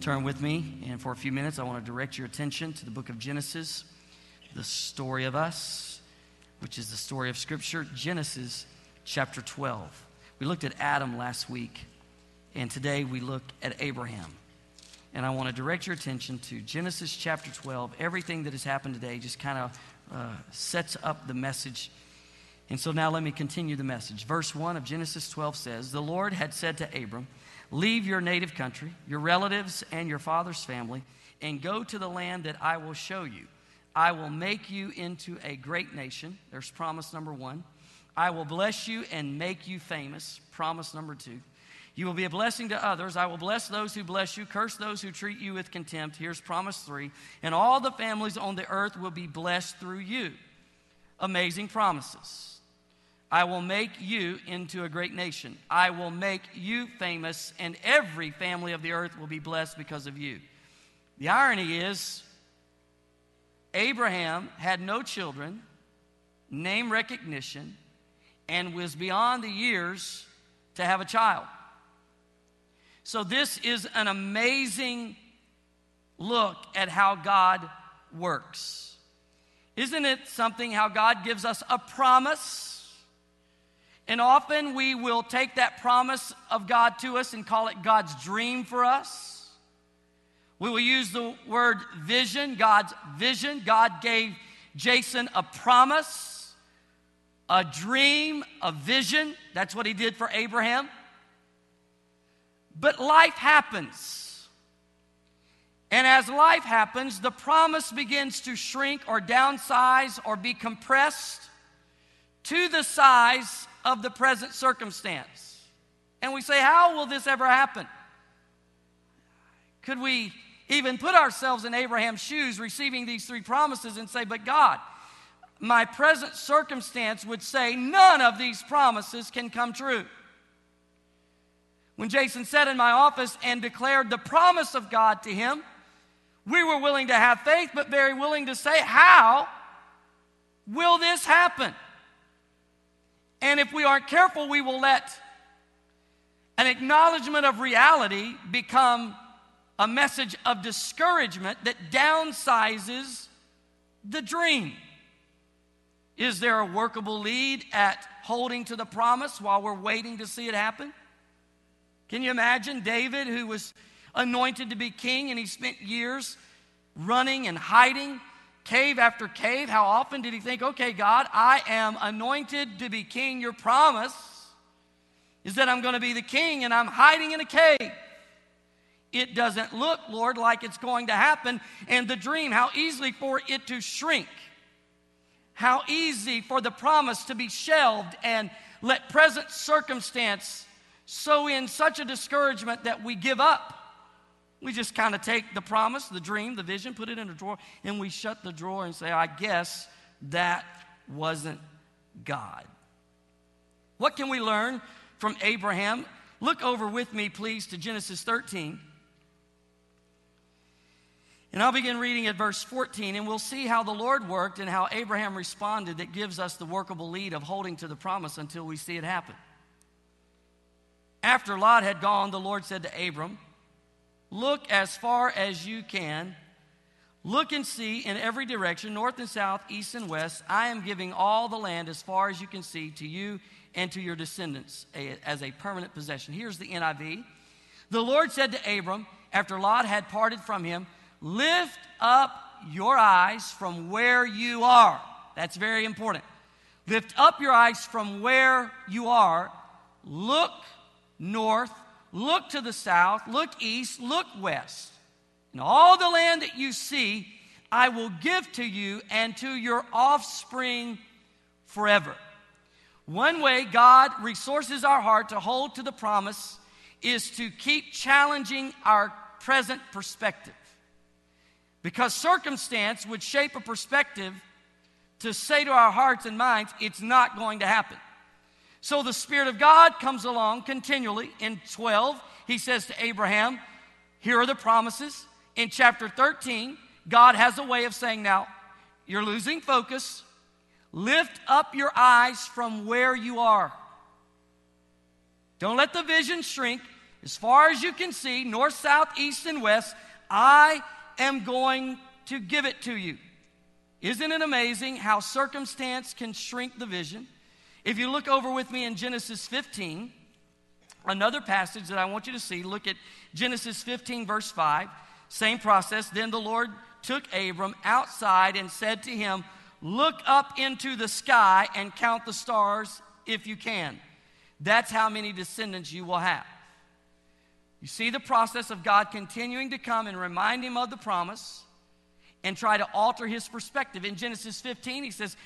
Turn with me, and for a few minutes, I want to direct your attention to the book of Genesis, the story of us, which is the story of Scripture, Genesis chapter 12. We looked at Adam last week, and today we look at Abraham. And I want to direct your attention to Genesis chapter 12. Everything that has happened today just kind of uh, sets up the message. And so now let me continue the message. Verse 1 of Genesis 12 says The Lord had said to Abram, Leave your native country, your relatives, and your father's family, and go to the land that I will show you. I will make you into a great nation. There's promise number one. I will bless you and make you famous. Promise number two. You will be a blessing to others. I will bless those who bless you, curse those who treat you with contempt. Here's promise three. And all the families on the earth will be blessed through you. Amazing promises. I will make you into a great nation. I will make you famous, and every family of the earth will be blessed because of you. The irony is, Abraham had no children, name recognition, and was beyond the years to have a child. So, this is an amazing look at how God works. Isn't it something how God gives us a promise? And often we will take that promise of God to us and call it God's dream for us. We will use the word vision, God's vision. God gave Jason a promise, a dream, a vision. That's what he did for Abraham. But life happens. And as life happens, the promise begins to shrink or downsize or be compressed to the size of the present circumstance. And we say, How will this ever happen? Could we even put ourselves in Abraham's shoes, receiving these three promises, and say, But God, my present circumstance would say none of these promises can come true. When Jason sat in my office and declared the promise of God to him, we were willing to have faith, but very willing to say, How will this happen? And if we aren't careful, we will let an acknowledgement of reality become a message of discouragement that downsizes the dream. Is there a workable lead at holding to the promise while we're waiting to see it happen? Can you imagine David, who was anointed to be king and he spent years running and hiding cave after cave. How often did he think, okay, God, I am anointed to be king. Your promise is that I'm going to be the king and I'm hiding in a cave. It doesn't look, Lord, like it's going to happen. And the dream, how easily for it to shrink. How easy for the promise to be shelved and let present circumstance sow in such a discouragement that we give up. We just kind of take the promise, the dream, the vision, put it in a drawer, and we shut the drawer and say, I guess that wasn't God. What can we learn from Abraham? Look over with me, please, to Genesis 13. And I'll begin reading at verse 14, and we'll see how the Lord worked and how Abraham responded that gives us the workable lead of holding to the promise until we see it happen. After Lot had gone, the Lord said to Abram, Look as far as you can. Look and see in every direction, north and south, east and west. I am giving all the land as far as you can see to you and to your descendants as a permanent possession. Here's the NIV. The Lord said to Abram, after Lot had parted from him, Lift up your eyes from where you are. That's very important. Lift up your eyes from where you are. Look north look to the south, look east, look west. And all the land that you see, I will give to you and to your offspring forever. One way God resources our heart to hold to the promise is to keep challenging our present perspective. Because circumstance would shape a perspective to say to our hearts and minds, it's not going to happen. So the Spirit of God comes along continually. In 12, he says to Abraham, Here are the promises. In chapter 13, God has a way of saying, Now, you're losing focus. Lift up your eyes from where you are. Don't let the vision shrink. as far as you can see, north, south, east, and west, I am going to give it to you. Isn't it amazing how circumstance can shrink the vision? If you look over with me in Genesis 15, another passage that I want you to see, look at Genesis 15, verse 5. Same process. Then the Lord took Abram outside and said to him, Look up into the sky and count the stars if you can. That's how many descendants you will have. You see the process of God continuing to come and remind him of the promise and try to alter his perspective. In Genesis 15, he says,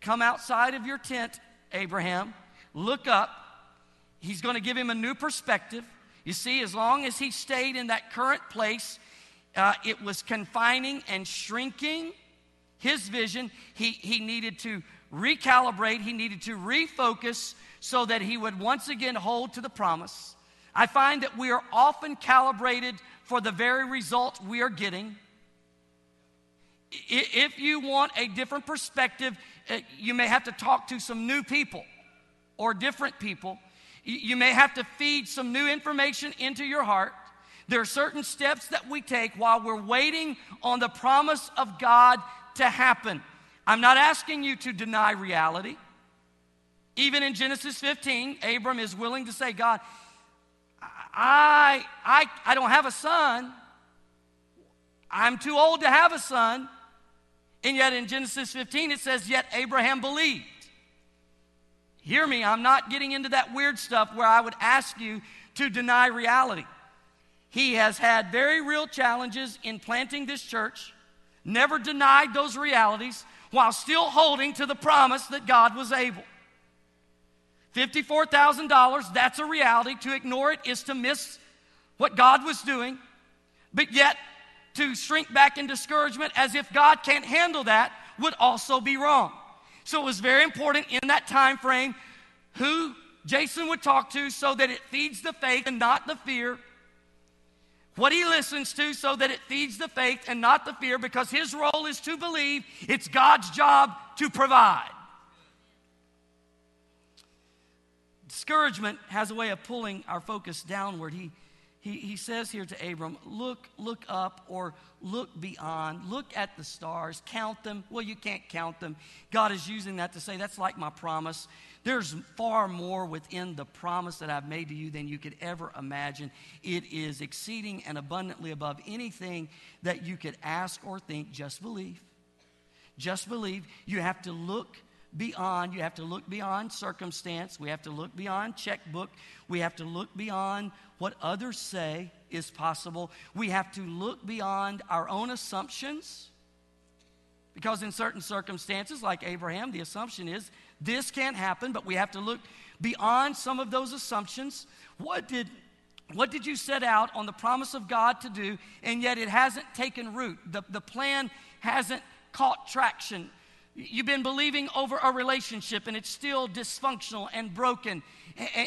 Come outside of your tent, Abraham, look up. He's going to give him a new perspective. You see, as long as he stayed in that current place, uh, it was confining and shrinking his vision. He, he needed to recalibrate, he needed to refocus so that he would once again hold to the promise. I find that we are often calibrated for the very result we are getting. If you want a different perspective, uh, you may have to talk to some new people or different people. You may have to feed some new information into your heart. There are certain steps that we take while we're waiting on the promise of God to happen. I'm not asking you to deny reality. Even in Genesis 15, Abram is willing to say, God, I, I, I don't have a son. I'm too old to have a son. And yet in Genesis 15, it says, Yet Abraham believed. Hear me, I'm not getting into that weird stuff where I would ask you to deny reality. He has had very real challenges in planting this church, never denied those realities, while still holding to the promise that God was able. $54,000, that's a reality. To ignore it is to miss what God was doing. But yet, to shrink back in discouragement as if God can't handle that would also be wrong. So it was very important in that time frame who Jason would talk to so that it feeds the faith and not the fear. What he listens to so that it feeds the faith and not the fear because his role is to believe. It's God's job to provide. Discouragement has a way of pulling our focus downward. He he, he says here to Abram, look, look up or look beyond, look at the stars, count them. Well, you can't count them. God is using that to say, that's like my promise. There's far more within the promise that I've made to you than you could ever imagine. It is exceeding and abundantly above anything that you could ask or think. Just believe. Just believe. You have to look beyond. You have to look beyond circumstance. We have to look beyond checkbook. We have to look beyond what others say is possible. We have to look beyond our own assumptions. Because in certain circumstances, like Abraham, the assumption is this can't happen, but we have to look beyond some of those assumptions. What did, what did you set out on the promise of God to do, and yet it hasn't taken root? The, the plan hasn't caught traction. You've been believing over a relationship and it's still dysfunctional and broken,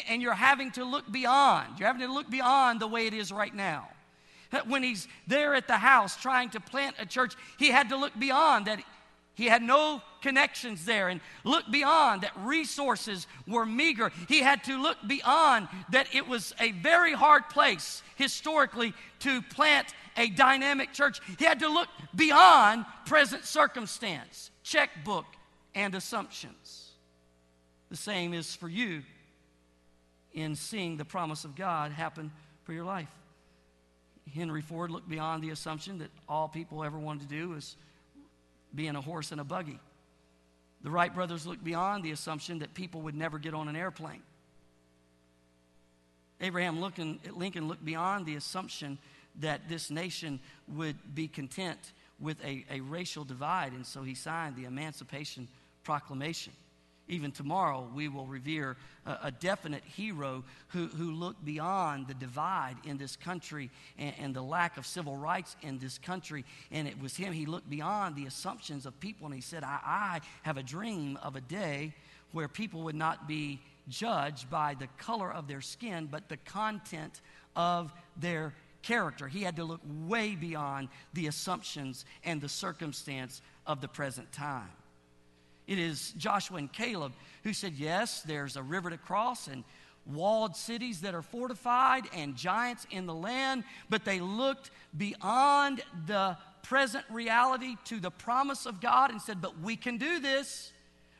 and, you're having to look beyond. You're having to look beyond the way it is right now. When he's there at the house trying to plant a church, he had to look beyond that. He had no connections there and look beyond that resources were meager. He had to look beyond that it was a very hard place historically to plant a dynamic church. He had to look beyond present circumstance checkbook and assumptions. The same is for you in seeing the promise of God happen for your life. Henry Ford looked beyond the assumption that all people ever wanted to do was be in a horse and a buggy. The Wright brothers looked beyond the assumption that people would never get on an airplane. Abraham Lincoln looked beyond the assumption that this nation would be content with a, a racial divide, and so he signed the Emancipation Proclamation. Even tomorrow, we will revere a, a definite hero who, who looked beyond the divide in this country and, and the lack of civil rights in this country. And it was him, he looked beyond the assumptions of people, and he said, I, I have a dream of a day where people would not be judged by the color of their skin, but the content of their character. He had to look way beyond the assumptions and the circumstance of the present time. It is Joshua and Caleb who said, Yes, there's a river to cross, and walled cities that are fortified and giants in the land, but they looked beyond the present reality to the promise of God and said, But we can do this.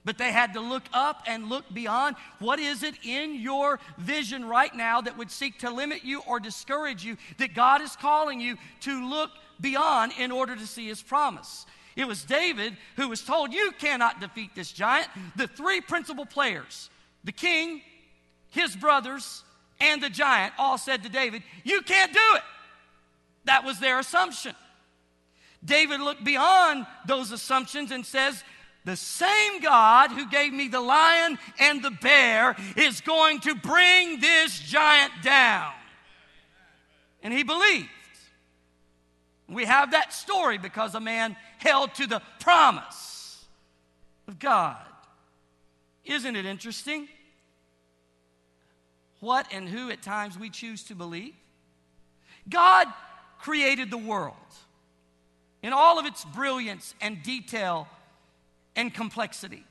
But they had to look up and look beyond. What is it in your vision right now that would seek to limit you or discourage you that God is calling you to look beyond in order to see his promise? It was David who was told, You cannot defeat this giant. The three principal players, the king, his brothers, and the giant, all said to David, You can't do it. That was their assumption. David looked beyond those assumptions and says, the same God who gave me the lion and the bear is going to bring this giant down. And he believed. We have that story because a man held to the promise of God. Isn't it interesting? What and who at times we choose to believe? God created the world in all of its brilliance and detail and complexity.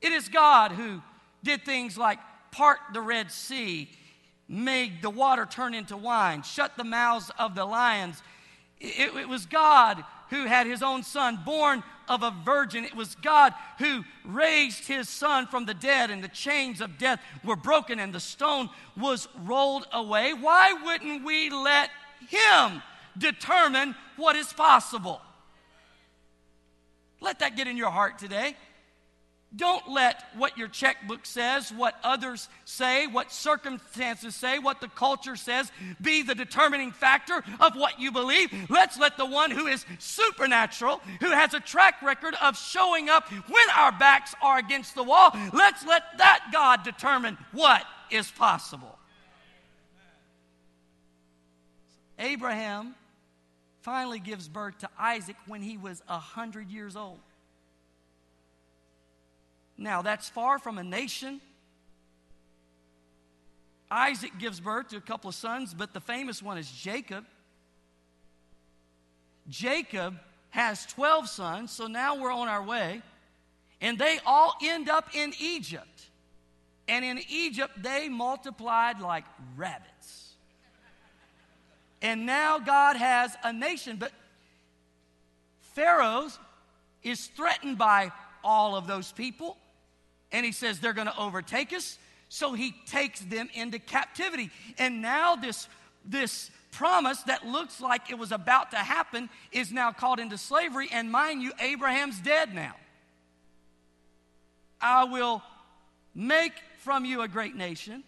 It is God who did things like part the Red Sea, made the water turn into wine, shut the mouths of the lions, it, it was God who had his own son born of a virgin. It was God who raised his son from the dead, and the chains of death were broken, and the stone was rolled away. Why wouldn't we let him determine what is possible? Let that get in your heart today. Don't let what your checkbook says, what others say, what circumstances say, what the culture says be the determining factor of what you believe. Let's let the one who is supernatural, who has a track record of showing up when our backs are against the wall, let's let that God determine what is possible. Abraham finally gives birth to Isaac when he was a 100 years old. Now, that's far from a nation. Isaac gives birth to a couple of sons, but the famous one is Jacob. Jacob has 12 sons, so now we're on our way. And they all end up in Egypt. And in Egypt, they multiplied like rabbits. And now God has a nation, but Pharaoh is threatened by all of those people and he says they're going to overtake us. So he takes them into captivity. And now this, this promise that looks like it was about to happen is now called into slavery. And mind you, Abraham's dead now. I will make from you a great nation.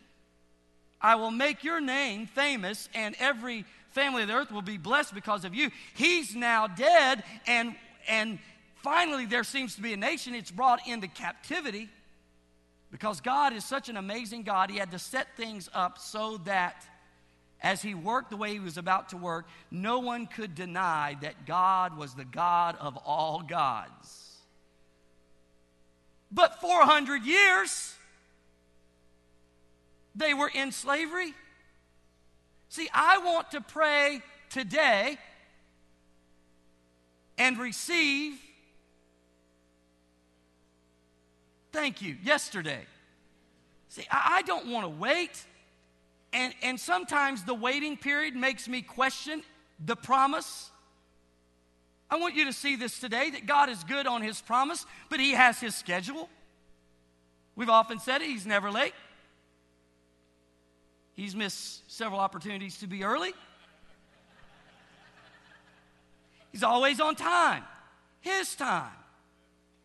I will make your name famous, and every family of the earth will be blessed because of you. He's now dead, and, and finally there seems to be a nation. It's brought into captivity. Because God is such an amazing God, He had to set things up so that as He worked the way He was about to work, no one could deny that God was the God of all gods. But 400 years, they were in slavery. See, I want to pray today and receive Thank you. Yesterday. See, I, I don't want to wait. And, and sometimes the waiting period makes me question the promise. I want you to see this today that God is good on His promise, but He has His schedule. We've often said it, He's never late. He's missed several opportunities to be early. He's always on time, His time.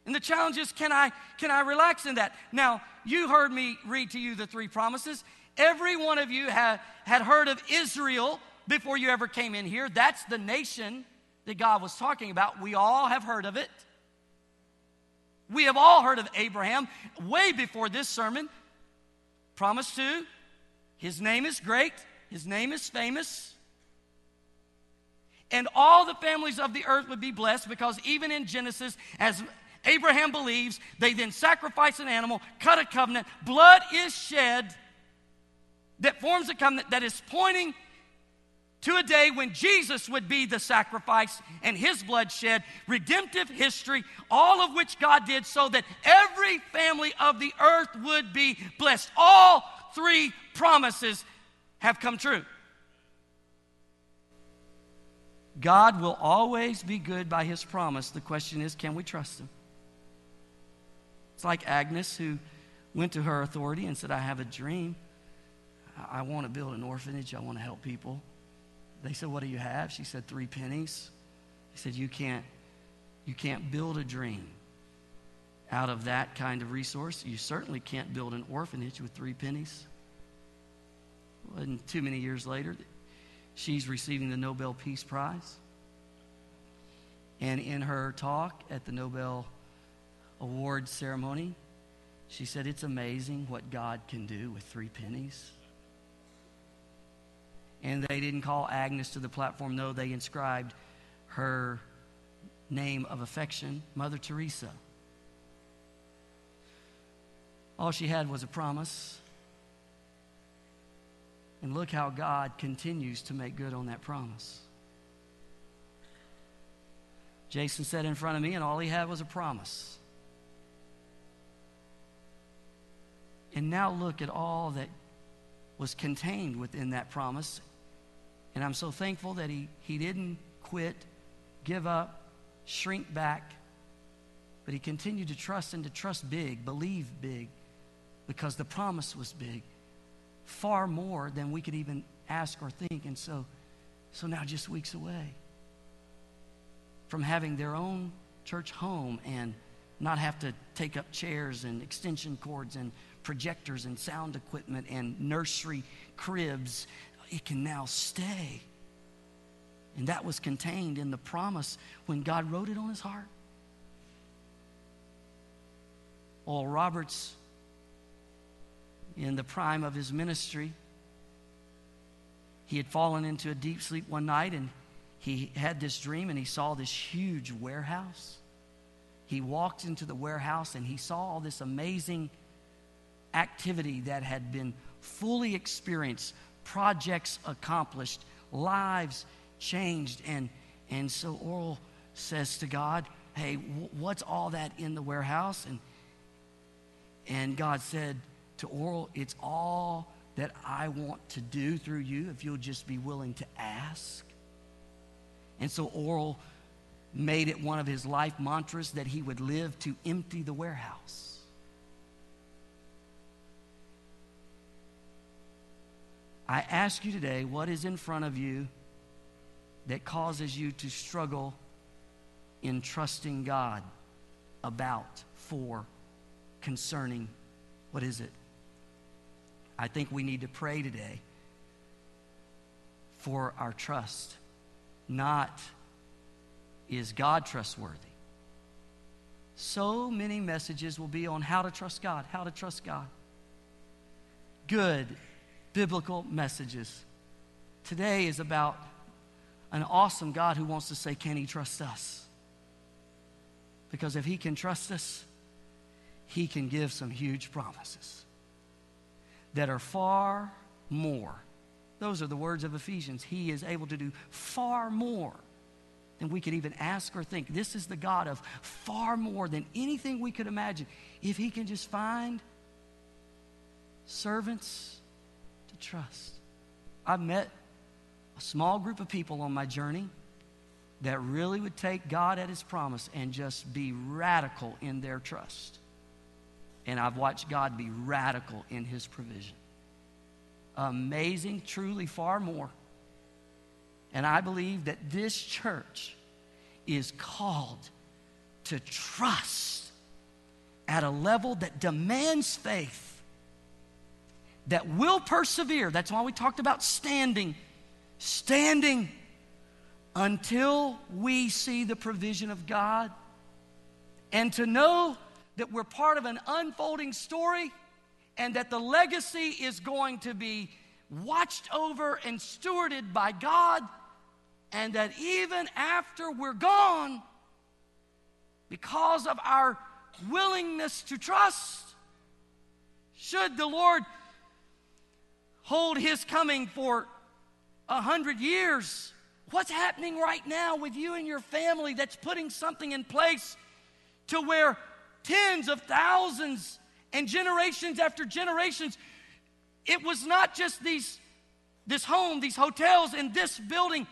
And the challenge is can I, can I relax in that? Now, you heard me read to you the three promises. Every one of you had, had heard of Israel before you ever came in here. That's the nation that God was talking about. We all have heard of it. We have all heard of Abraham way before this sermon. Promise two, his name is great, his name is famous. And all the families of the earth would be blessed because even in Genesis, as Abraham believes. They then sacrifice an animal, cut a covenant. Blood is shed that forms a covenant that is pointing to a day when Jesus would be the sacrifice and his blood shed, redemptive history, all of which God did so that every family of the earth would be blessed. All three promises have come true. God will always be good by his promise. The question is, can we trust him? It's like Agnes, who went to her authority and said, I have a dream. I want to build an orphanage. I want to help people. They said, What do you have? She said, Three pennies. He said, You can't, you can't build a dream out of that kind of resource. You certainly can't build an orphanage with three pennies. And too many years later, she's receiving the Nobel Peace Prize. And in her talk at the Nobel Award ceremony, she said, It's amazing what God can do with three pennies. And they didn't call Agnes to the platform, no, they inscribed her name of affection, Mother Teresa. All she had was a promise. And look how God continues to make good on that promise. Jason sat in front of me, and all he had was a promise. And now look at all that was contained within that promise. And I'm so thankful that he, he didn't quit, give up, shrink back, but he continued to trust and to trust big, believe big, because the promise was big, far more than we could even ask or think. And so, so now just weeks away from having their own church home and not have to take up chairs and extension cords and projectors and sound equipment and nursery cribs. It can now stay. And that was contained in the promise when God wrote it on his heart. Oral Roberts, in the prime of his ministry, he had fallen into a deep sleep one night and he had this dream and he saw this huge warehouse. He walked into the warehouse and he saw all this amazing activity that had been fully experienced, projects accomplished, lives changed. And, and so Oral says to God, Hey, what's all that in the warehouse? And, and God said to Oral, It's all that I want to do through you if you'll just be willing to ask. And so Oral made it one of his life mantras that he would live to empty the warehouse. I ask you today what is in front of you that causes you to struggle in trusting God about, for, concerning, what is it? I think we need to pray today for our trust. Not, is God trustworthy? So many messages will be on how to trust God, how to trust God. Good biblical messages. Today is about an awesome God who wants to say, Can He trust us? Because if He can trust us, He can give some huge promises that are far more. Those are the words of Ephesians. He is able to do far more than we could even ask or think. This is the God of far more than anything we could imagine. If He can just find servants to trust. I've met a small group of people on my journey that really would take God at His promise and just be radical in their trust. And I've watched God be radical in His provision. Amazing, truly far more. And I believe that this church is called to trust at a level that demands faith that will persevere. That's why we talked about standing. Standing until we see the provision of God. And to know that we're part of an unfolding story and that the legacy is going to be watched over and stewarded by God, and that even after we're gone, because of our willingness to trust, should the Lord hold his coming for a hundred years. What's happening right now with you and your family that's putting something in place to where tens of thousands and generations after generations it was not just these, this home, these hotels, in this building.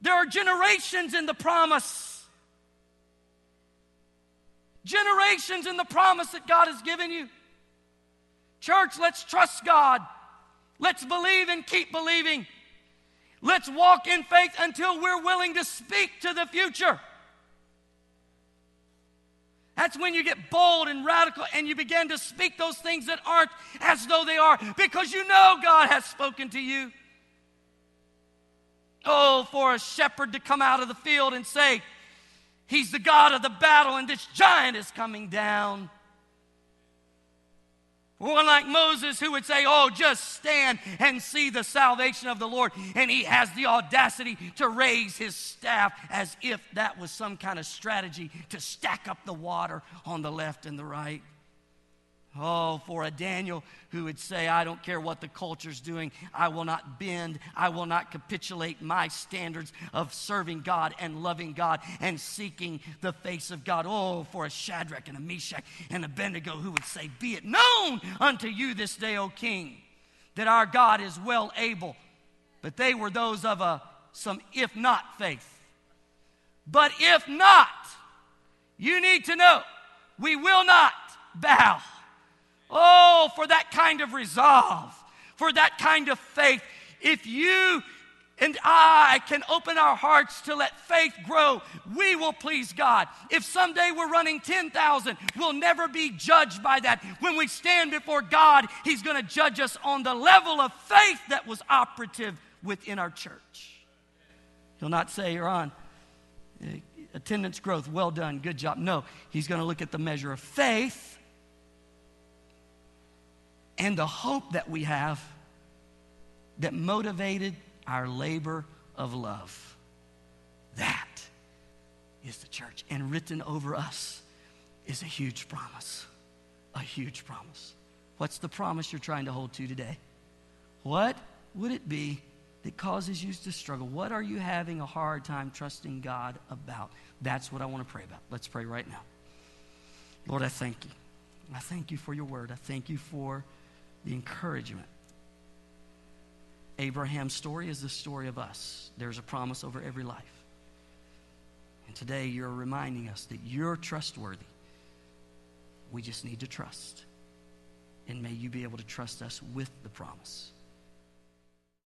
There are generations in the promise. Generations in the promise that God has given you. Church, let's trust God. Let's believe and keep believing. Let's walk in faith until we're willing to speak to the future. That's when you get bold and radical and you begin to speak those things that aren't as though they are because you know God has spoken to you. Oh, for a shepherd to come out of the field and say, He's the God of the battle and this giant is coming down. One like Moses who would say, Oh, just stand and see the salvation of the Lord. And he has the audacity to raise his staff as if that was some kind of strategy to stack up the water on the left and the right. Oh, for a Daniel who would say, I don't care what the culture's doing, I will not bend, I will not capitulate my standards of serving God and loving God and seeking the face of God. Oh, for a Shadrach and a Meshach and a Abednego who would say, Be it known unto you this day, O King, that our God is well able. But they were those of a some if not faith. But if not, you need to know we will not bow. Oh, for that kind of resolve, for that kind of faith. If you and I can open our hearts to let faith grow, we will please God. If someday we're running 10,000, we'll never be judged by that. When we stand before God, He's going to judge us on the level of faith that was operative within our church. He'll not say, You're on eh, attendance growth, well done, good job. No, He's going to look at the measure of faith and the hope that we have that motivated our labor of love. That is the church. And written over us is a huge promise. A huge promise. What's the promise you're trying to hold to today? What would it be that causes you to struggle? What are you having a hard time trusting God about? That's what I want to pray about. Let's pray right now. Lord, I thank you. I thank you for your word. I thank you for the encouragement. Abraham's story is the story of us. There's a promise over every life. And today you're reminding us that you're trustworthy. We just need to trust. And may you be able to trust us with the promise.